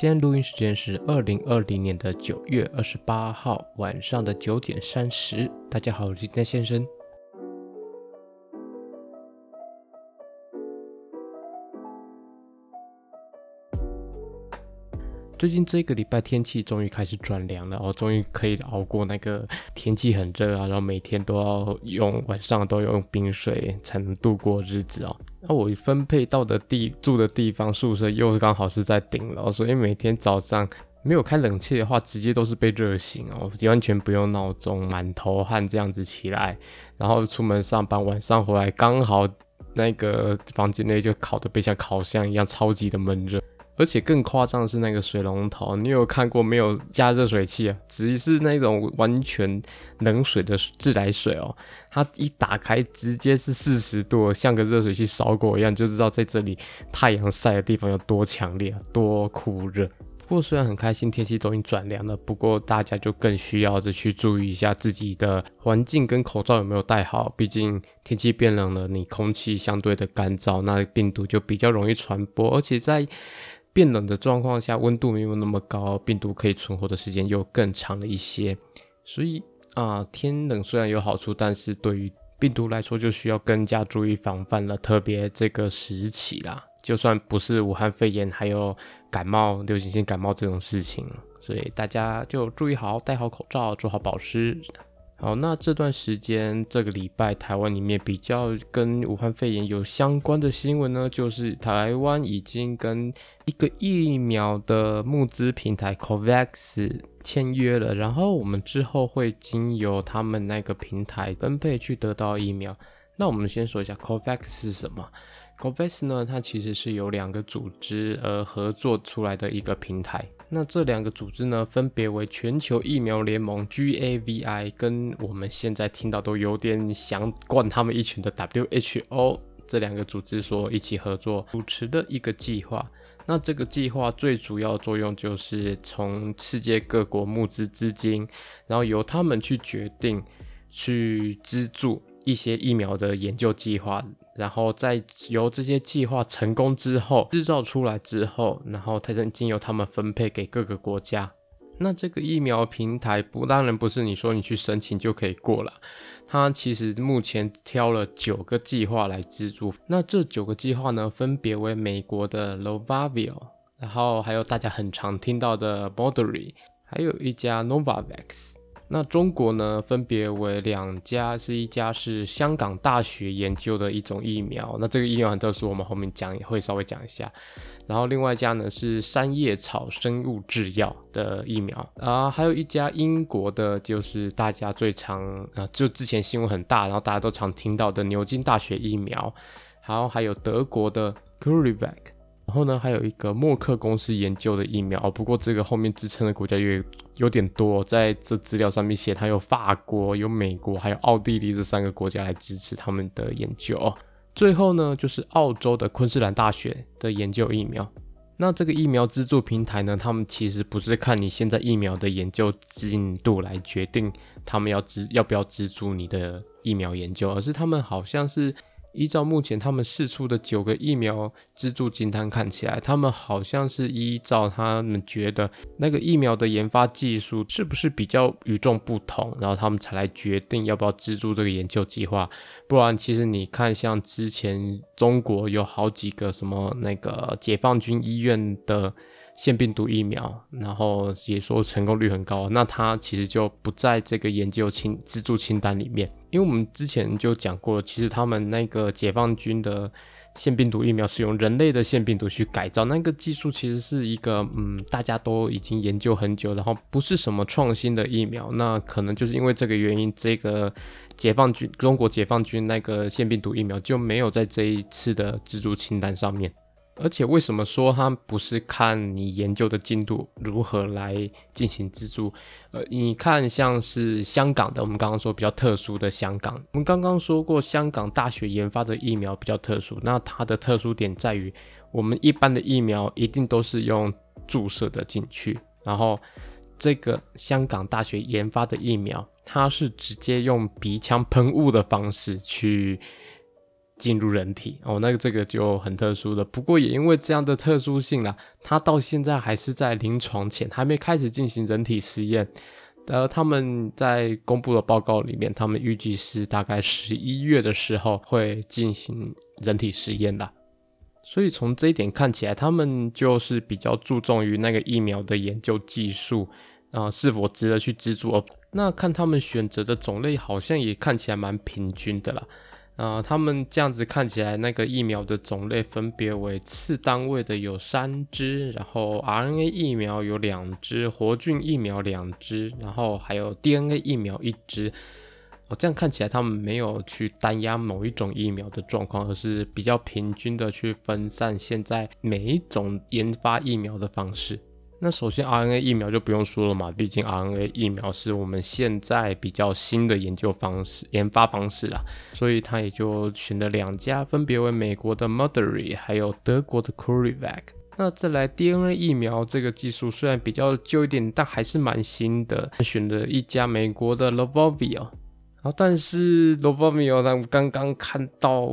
现在录音时间是二零二零年的九月二十八号晚上的九点三十。大家好，我是金丹先生。最近这个礼拜天气终于开始转凉了，我终于可以熬过那个天气很热啊，然后每天都要用晚上都要用冰水才能度过日子哦。那我分配到的地住的地方宿舍又刚好是在顶楼，所以每天早上没有开冷气的话，直接都是被热醒哦，完全不用闹钟，满头汗这样子起来，然后出门上班，晚上回来刚好那个房间内就烤的被像烤箱一样，超级的闷热。而且更夸张的是那个水龙头，你有看过没有加热水器啊？只是那种完全冷水的自来水哦，它一打开直接是四十度，像个热水器烧过一样，就知道在这里太阳晒的地方有多强烈，多酷热。不过虽然很开心天气终于转凉了，不过大家就更需要的去注意一下自己的环境跟口罩有没有戴好，毕竟天气变冷了，你空气相对的干燥，那病毒就比较容易传播，而且在变冷的状况下，温度没有那么高，病毒可以存活的时间又更长了一些。所以啊，天冷虽然有好处，但是对于病毒来说就需要更加注意防范了。特别这个时期啦，就算不是武汉肺炎，还有感冒、流行性感冒这种事情，所以大家就注意好，戴好口罩，做好保湿。好，那这段时间这个礼拜台湾里面比较跟武汉肺炎有相关的新闻呢，就是台湾已经跟一个疫苗的募资平台 COVAX 签约了，然后我们之后会经由他们那个平台分配去得到疫苗。那我们先说一下 COVAX 是什么？COVAX 呢，它其实是由两个组织而合作出来的一个平台。那这两个组织呢，分别为全球疫苗联盟 （GAVI） 跟我们现在听到都有点想灌他们一拳的 WHO 这两个组织所一起合作主持的一个计划。那这个计划最主要作用就是从世界各国募资资金，然后由他们去决定去资助一些疫苗的研究计划。然后再由这些计划成功之后，制造出来之后，然后才能经由他们分配给各个国家。那这个疫苗平台不，当然不是你说你去申请就可以过了。它其实目前挑了九个计划来资助。那这九个计划呢，分别为美国的 Novavax，然后还有大家很常听到的 Moderna，还有一家 Novavax。那中国呢，分别为两家，是一家是香港大学研究的一种疫苗，那这个疫苗很特殊，我们后面讲也会稍微讲一下。然后另外一家呢是三叶草生物制药的疫苗啊，还有一家英国的，就是大家最常啊，就之前新闻很大，然后大家都常听到的牛津大学疫苗，然后还有德国的 CureVac。然后呢，还有一个默克公司研究的疫苗，不过这个后面支撑的国家有有点多，在这资料上面写，它有法国、有美国，还有奥地利这三个国家来支持他们的研究。最后呢，就是澳洲的昆士兰大学的研究疫苗。那这个疫苗资助平台呢，他们其实不是看你现在疫苗的研究进度来决定他们要资要不要资助你的疫苗研究，而是他们好像是。依照目前他们试出的九个疫苗资助清单看起来，他们好像是依照他们觉得那个疫苗的研发技术是不是比较与众不同，然后他们才来决定要不要资助这个研究计划。不然，其实你看，像之前中国有好几个什么那个解放军医院的。腺病毒疫苗，然后也说成功率很高，那它其实就不在这个研究清资助清单里面，因为我们之前就讲过，其实他们那个解放军的腺病毒疫苗是用人类的腺病毒去改造，那个技术其实是一个嗯，大家都已经研究很久，然后不是什么创新的疫苗，那可能就是因为这个原因，这个解放军中国解放军那个腺病毒疫苗就没有在这一次的资助清单上面。而且为什么说它不是看你研究的进度如何来进行资助？呃，你看像是香港的，我们刚刚说比较特殊的香港，我们刚刚说过香港大学研发的疫苗比较特殊，那它的特殊点在于，我们一般的疫苗一定都是用注射的进去，然后这个香港大学研发的疫苗，它是直接用鼻腔喷雾的方式去。进入人体哦，那个这个就很特殊的。不过也因为这样的特殊性啦，它到现在还是在临床前，还没开始进行人体实验。呃，他们在公布的报告里面，他们预计是大概十一月的时候会进行人体实验的。所以从这一点看起来，他们就是比较注重于那个疫苗的研究技术啊，呃，是否值得去资助。那看他们选择的种类，好像也看起来蛮平均的啦。呃，他们这样子看起来，那个疫苗的种类分别为次单位的有三支，然后 RNA 疫苗有两支，活菌疫苗两支，然后还有 DNA 疫苗一支。哦，这样看起来他们没有去单压某一种疫苗的状况，而是比较平均的去分散现在每一种研发疫苗的方式。那首先，RNA 疫苗就不用说了嘛，毕竟 RNA 疫苗是我们现在比较新的研究方式、研发方式啦，所以他也就选了两家，分别为美国的 Moderna 还有德国的 Curivac。那再来 DNA 疫苗这个技术虽然比较旧一点，但还是蛮新的，选了一家美国的 Lovovio，然后但是 Lovovio 他们刚刚看到。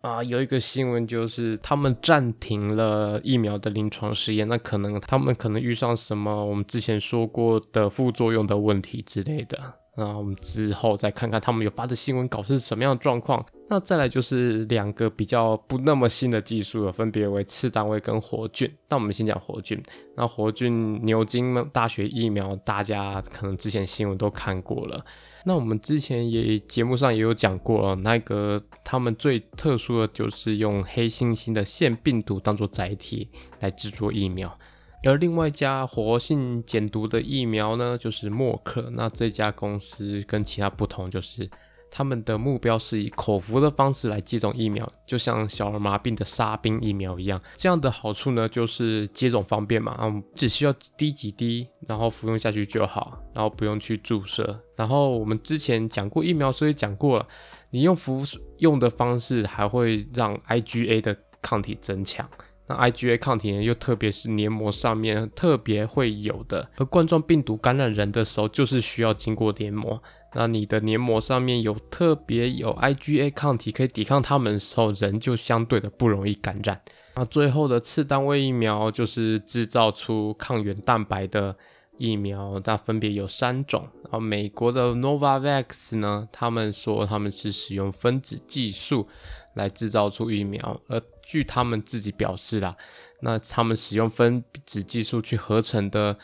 啊，有一个新闻就是他们暂停了疫苗的临床试验，那可能他们可能遇上什么我们之前说过的副作用的问题之类的。那我们之后再看看他们有发的新闻稿是什么样的状况。那再来就是两个比较不那么新的技术了，分别为次单位跟活菌。那我们先讲活菌。那活菌牛津大学疫苗，大家可能之前新闻都看过了。那我们之前也节目上也有讲过，那个他们最特殊的就是用黑猩猩的腺病毒当做载体来制作疫苗，而另外一家活性减毒的疫苗呢，就是默克。那这家公司跟其他不同就是。他们的目标是以口服的方式来接种疫苗，就像小儿麻痹的沙宾疫苗一样。这样的好处呢，就是接种方便嘛，嗯，只需要滴几滴，然后服用下去就好，然后不用去注射。然后我们之前讲过疫苗，所以讲过了，你用服用的方式还会让 IgA 的抗体增强。那 IgA 抗体呢，又特别是黏膜上面特别会有的，而冠状病毒感染人的时候，就是需要经过黏膜。那你的黏膜上面有特别有 IgA 抗体可以抵抗它们的时候，人就相对的不容易感染。那最后的次单位疫苗就是制造出抗原蛋白的疫苗，那分别有三种。然后美国的 Novavax 呢，他们说他们是使用分子技术来制造出疫苗，而据他们自己表示啦，那他们使用分子技术去合成的。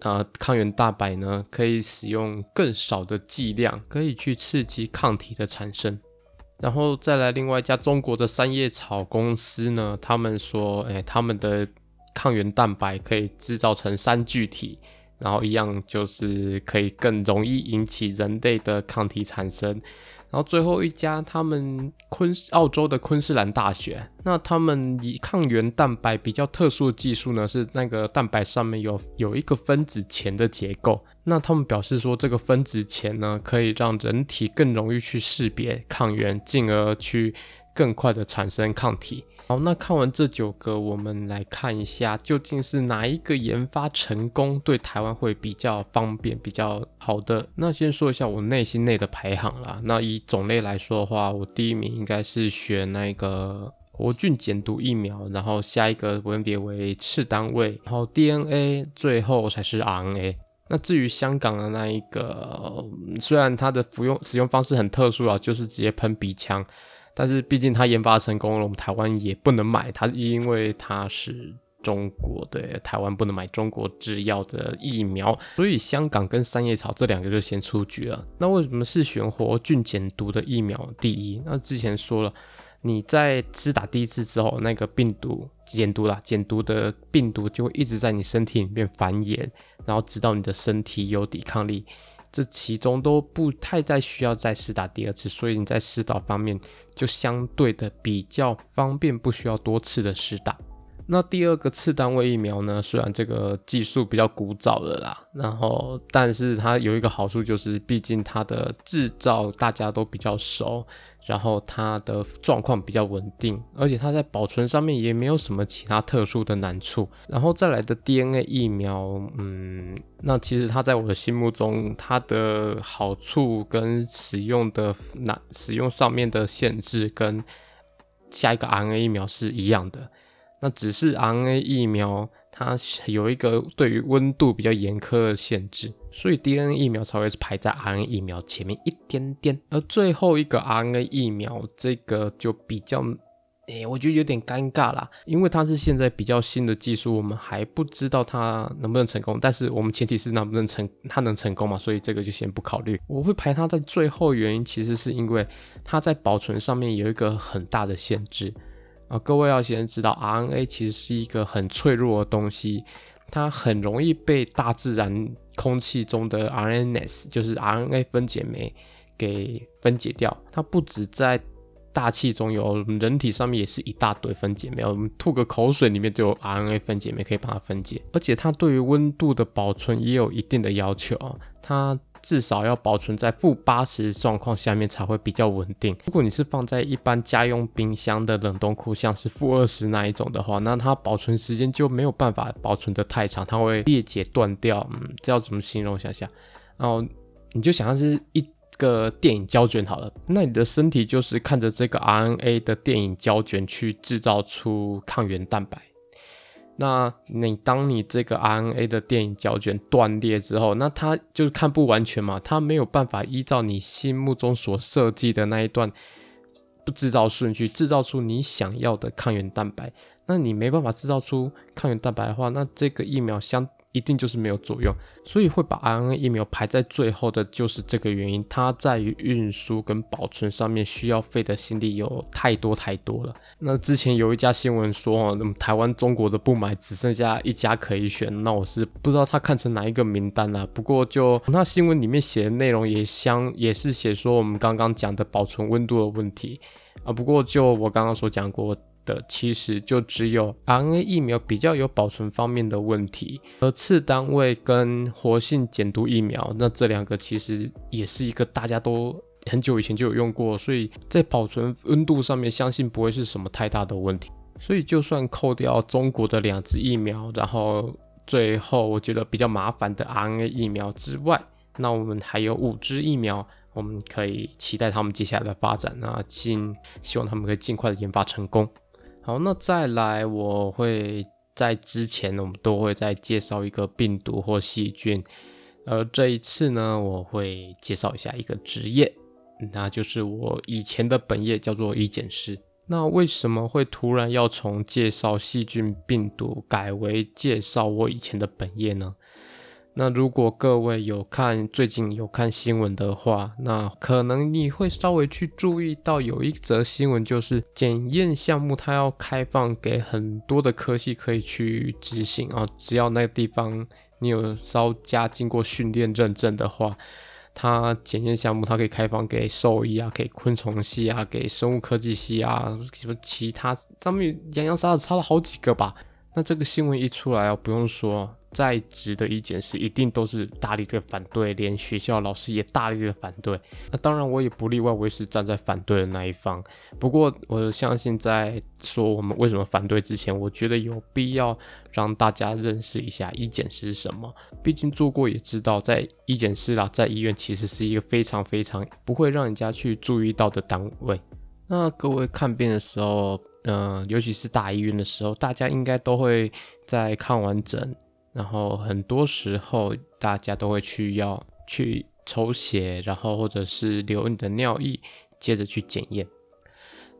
呃，抗原蛋白呢，可以使用更少的剂量，可以去刺激抗体的产生。然后再来另外一家中国的三叶草公司呢，他们说，哎，他们的抗原蛋白可以制造成三聚体，然后一样就是可以更容易引起人类的抗体产生。然后最后一家，他们昆澳洲的昆士兰大学，那他们以抗原蛋白比较特殊的技术呢，是那个蛋白上面有有一个分子钳的结构。那他们表示说，这个分子钳呢，可以让人体更容易去识别抗原，进而去更快的产生抗体。好，那看完这九个，我们来看一下，究竟是哪一个研发成功，对台湾会比较方便、比较好的？那先说一下我内心内的排行啦。那以种类来说的话，我第一名应该是选那个活菌减毒疫苗，然后下一个分别为次单位，然后 DNA，最后才是 RNA。那至于香港的那一个，虽然它的服用使用方式很特殊啊，就是直接喷鼻腔。但是毕竟它研发成功了，我们台湾也不能买它，因为它是中国的，台湾不能买中国制药的疫苗，所以香港跟三叶草这两个就先出局了。那为什么是选活菌减毒的疫苗第一？那之前说了，你在施打第一次之后，那个病毒减毒啦，减毒的病毒就会一直在你身体里面繁衍，然后直到你的身体有抵抗力。这其中都不太再需要再试打第二次，所以你在试打方面就相对的比较方便，不需要多次的试打。那第二个次单位疫苗呢，虽然这个技术比较古早了啦，然后但是它有一个好处就是，毕竟它的制造大家都比较熟。然后它的状况比较稳定，而且它在保存上面也没有什么其他特殊的难处。然后再来的 DNA 疫苗，嗯，那其实它在我的心目中，它的好处跟使用的难、使用上面的限制跟下一个 RNA 疫苗是一样的，那只是 RNA 疫苗它有一个对于温度比较严苛的限制，所以 DNA 疫苗才会排在 RNA 疫苗前面一点点，而最后一个 RNA 疫苗这个就比较。诶、我觉得有点尴尬啦，因为它是现在比较新的技术，我们还不知道它能不能成功。但是我们前提是能不能成，它能成功嘛，所以这个就先不考虑。我会排它在最后，原因其实是因为它在保存上面有一个很大的限制啊。各位要先知道，RNA 其实是一个很脆弱的东西，它很容易被大自然空气中的 RNase，就是 RNA 分解酶给分解掉。它不止在大气中有，人体上面也是一大堆分解酶，我们吐个口水里面就有 RNA 分解酶可以把它分解，而且它对于温度的保存也有一定的要求啊，它至少要保存在负八十状况下面才会比较稳定。如果你是放在一般家用冰箱的冷冻库，像是负二十那一种的话，那它保存时间就没有办法保存得太长，它会裂解断掉。嗯，这要怎么形容？想想，然后你就想象是一。个电影胶卷好了，那你的身体就是看着这个 RNA 的电影胶卷去制造出抗原蛋白。那你当你这个 RNA 的电影胶卷断裂之后，那它就是看不完全嘛，它没有办法依照你心目中所设计的那一段不制造顺序制造出你想要的抗原蛋白。那你没办法制造出抗原蛋白的话，那这个疫苗相。一定就是没有作用，所以会把 RNA 疫苗排在最后的，就是这个原因。它在于运输跟保存上面需要费的心力有太多太多了。那之前有一家新闻说，哦，台湾、中国的不买，只剩下一家可以选。那我是不知道他看成哪一个名单了。不过就那新闻里面写的内容也相也是写说我们刚刚讲的保存温度的问题啊。不过就我刚刚所讲过。的其实就只有 RNA 疫苗比较有保存方面的问题，而次单位跟活性减毒疫苗，那这两个其实也是一个大家都很久以前就有用过，所以在保存温度上面，相信不会是什么太大的问题。所以就算扣掉中国的两支疫苗，然后最后我觉得比较麻烦的 RNA 疫苗之外，那我们还有五支疫苗，我们可以期待他们接下来的发展，那尽希望他们可以尽快的研发成功。好，那再来，我会在之前，我们都会再介绍一个病毒或细菌，而这一次呢，我会介绍一下一个职业，那就是我以前的本业叫做医检师。那为什么会突然要从介绍细菌病毒改为介绍我以前的本业呢？那如果各位有看最近有看新闻的话，那可能你会稍微去注意到有一则新闻，就是检验项目它要开放给很多的科系可以去执行啊，只要那个地方你有稍加经过训练认证的话，它检验项目它可以开放给兽医啊，给昆虫系啊，给生物科技系啊，什么其他上面洋洋洒洒差了好几个吧。那这个新闻一出来啊，不用说。在职的医检师一定都是大力的反对，连学校老师也大力的反对。那当然我也不例外，我也是站在反对的那一方。不过我相信，在说我们为什么反对之前，我觉得有必要让大家认识一下医检师是什么。毕竟做过也知道，在医检师啦，在医院其实是一个非常非常不会让人家去注意到的单位。那各位看病的时候，嗯、尤其是大医院的时候，大家应该都会在看完整。然后很多时候，大家都会去要去抽血，然后或者是留你的尿液，接着去检验。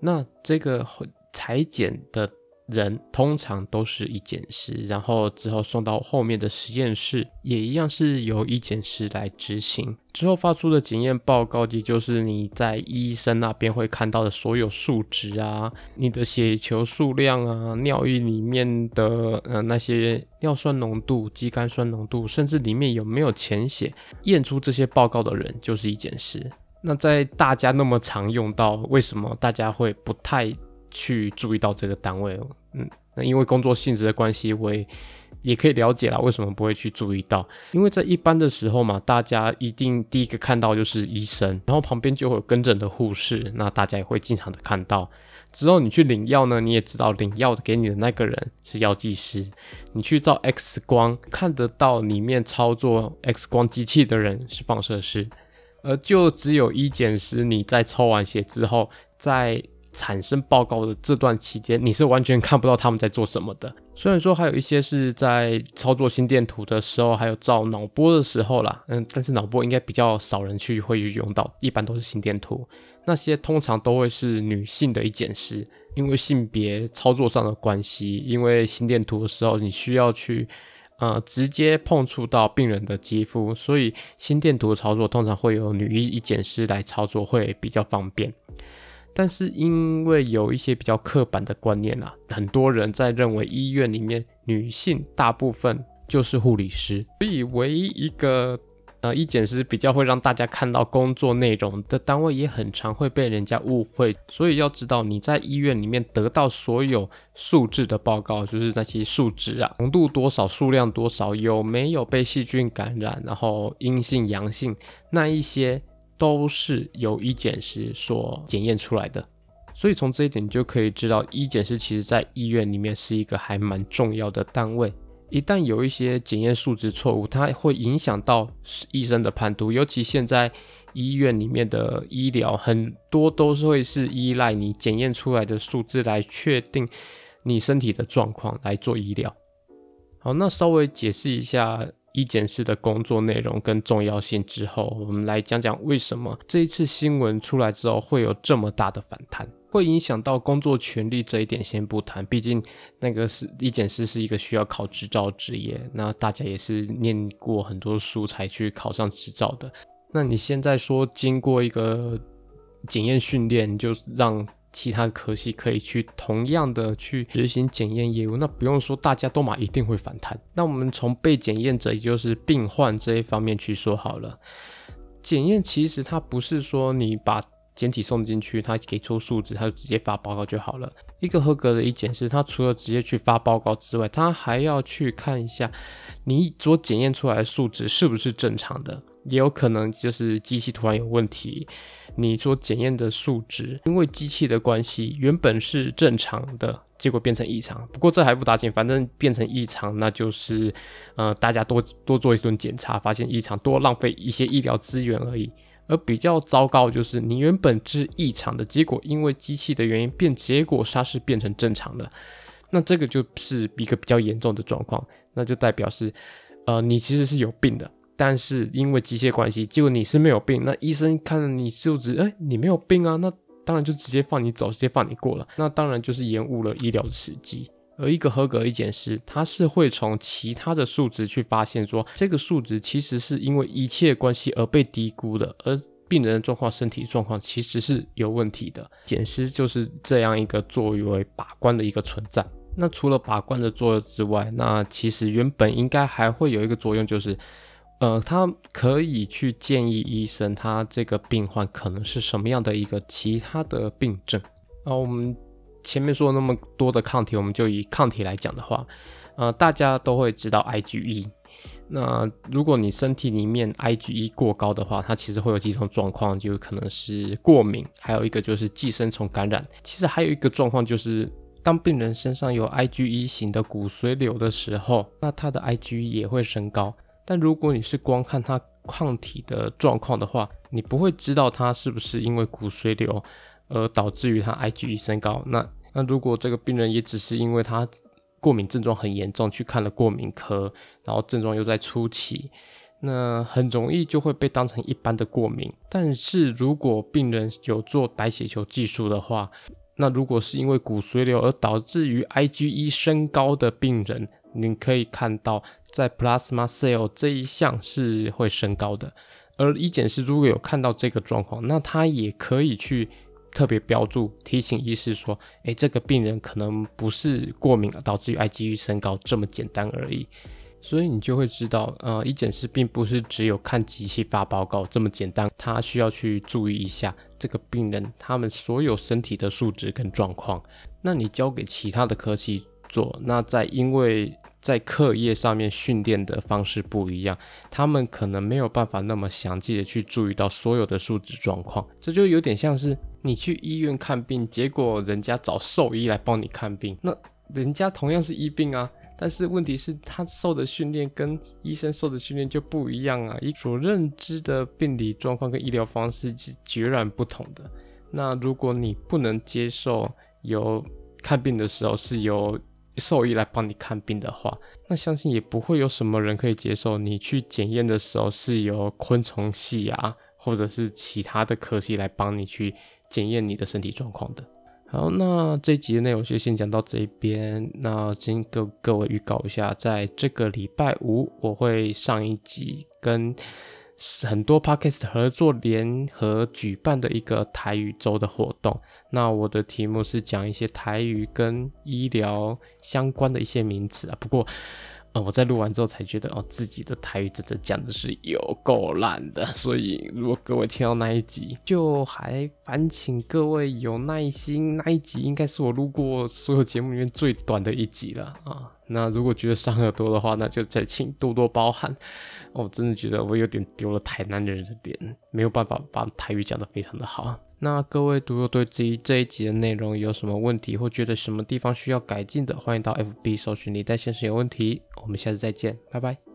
那这个裁剪的。人通常都是一检师，然后之后送到后面的实验室，也一样是由一检师来执行。之后发出的检验报告，也就是你在医生那边会看到的所有数值啊，你的血球数量啊，尿液里面的呃那些尿酸浓度、肌酐酸浓度，甚至里面有没有潜血，验出这些报告的人就是一检师。那在大家那么常用到，为什么大家会不太去注意到这个单位？嗯，那因为工作性质的关系，我也也可以了解啦，为什么不会去注意到？因为在一般的时候嘛，大家一定第一个看到就是医生，然后旁边就会有跟诊的护士，那大家也会经常的看到。之后你去领药呢，你也知道领药给你的那个人是药剂师。你去照 X 光，看得到里面操作 X 光机器的人是放射师，而就只有医检师，你在抽完血之后，在产生报告的这段期间，你是完全看不到他们在做什么的。虽然说还有一些是在操作心电图的时候，还有照脑波的时候啦，嗯，但是脑波应该比较少人去会用到，一般都是心电图。那些通常都会是女性的一检师，因为性别操作上的关系，因为心电图的时候你需要去呃直接碰触到病人的肌肤，所以心电图的操作通常会有女医一检师来操作会比较方便。但是因为有一些比较刻板的观念啊，很多人在认为医院里面女性大部分就是护理师，所以唯一一个呃医检师比较会让大家看到工作内容的单位，也很常会被人家误会。所以要知道你在医院里面得到所有数字的报告，就是那些数值啊，浓度多少，数量多少，有没有被细菌感染，然后阴性、阳性那一些。都是由医检师所检验出来的，所以从这一点就可以知道，医检师其实在医院里面是一个还蛮重要的单位。一旦有一些检验数值错误，它会影响到医生的判读。尤其现在医院里面的医疗很多都是会是依赖你检验出来的数字来确定你身体的状况来做医疗。好，那稍微解释一下。医检师的工作内容跟重要性之后，我们来讲讲为什么这一次新闻出来之后会有这么大的反弹，会影响到工作权利这一点先不谈，毕竟那个是医检师是一个需要考执照职业，那大家也是念过很多书才去考上执照的。那你现在说经过一个检验训练，就让其他科系可以去同样的去执行检验业务，那不用说，大家都嘛一定会反弹。那我们从被检验者，也就是病患这一方面去说好了。检验其实它不是说你把检体送进去，它给出数值，它就直接发报告就好了。一个合格的一检师，他除了直接去发报告之外，他还要去看一下你所检验出来的数值是不是正常的，也有可能就是机器突然有问题。你所检验的数值，因为机器的关系，原本是正常的，结果变成异常。不过这还不打紧，反正变成异常，那就是，呃，大家多多做一顿检查，发现异常，多浪费一些医疗资源而已。而比较糟糕就是，你原本是异常的，结果因为机器的原因变，结果它是变成正常的，那这个就是一个比较严重的状况，那就代表是，呃，你其实是有病的。但是因为机械关系，结果你是没有病，那医生看了你数值，哎，你没有病啊，那当然就直接放你走，直接放你过了，那当然就是延误了医疗的时机。而一个合格医检师，他是会从其他的数值去发现说，这个数值其实是因为一切关系而被低估的，而病人的状况、身体状况其实是有问题的。检师就是这样一个作为把关的一个存在。那除了把关的作用之外，那其实原本应该还会有一个作用，就是。呃，他可以去建议医生，他这个病患可能是什么样的一个其他的病症。啊，我们前面说了那么多的抗体，我们就以抗体来讲的话，呃，大家都会知道 IgE。那如果你身体里面 IgE 过高的话，它其实会有几种状况，就可能是过敏，还有一个就是寄生虫感染。其实还有一个状况就是，当病人身上有 IgE 型的骨髓瘤的时候，那他的 IgE 也会升高。但如果你是光看它抗体的状况的话，你不会知道它是不是因为骨髓瘤而导致于它 IgE 升高。那那如果这个病人也只是因为他过敏症状很严重，去看了过敏科，然后症状又在初期，那很容易就会被当成一般的过敏。但是如果病人有做白血球技术的话，那如果是因为骨髓瘤而导致于 IgE 升高的病人，你可以看到。在 plasma cell 这一项是会升高的，而医检师如果有看到这个状况，那他也可以去特别标注，提醒医师说，诶，这个病人可能不是过敏导致于 IgE 升高这么简单而已。所以你就会知道，呃，医检师并不是只有看机器发报告这么简单，他需要去注意一下这个病人他们所有身体的数值跟状况。那你交给其他的科系做，那在因为。在课业上面训练的方式不一样，他们可能没有办法那么详细的去注意到所有的数值状况，这就有点像是你去医院看病，结果人家找兽医来帮你看病，那人家同样是医病啊，但是问题是他受的训练跟医生受的训练就不一样啊，所认知的病理状况跟医疗方式是截然不同的。那如果你不能接受由看病的时候是由兽医来帮你看病的话，那相信也不会有什么人可以接受你去检验的时候是由昆虫系啊，或者是其他的科系来帮你去检验你的身体状况的。好，那这一集的内容就先讲到这边。那先跟各位预告一下，在这个礼拜五我会上一集跟很多 podcast 合作联合举办的一个台语周的活动。那我的题目是讲一些台语跟医疗相关的一些名词啊。不过，呃，我在录完之后才觉得，哦，自己的台语真的讲的是有够烂的。所以，如果各位听到那一集，就还烦请各位有耐心。那一集应该是我录过所有节目里面最短的一集了啊。那如果觉得伤耳朵的话，那就再请多多包涵。我真的觉得我有点丢了台南人的脸，没有办法把台语讲得非常的好。那各位读友对这一这一集的内容有什么问题，或觉得什么地方需要改进的，欢迎到 FB 搜寻李代先生有问题。我们下次再见，拜拜。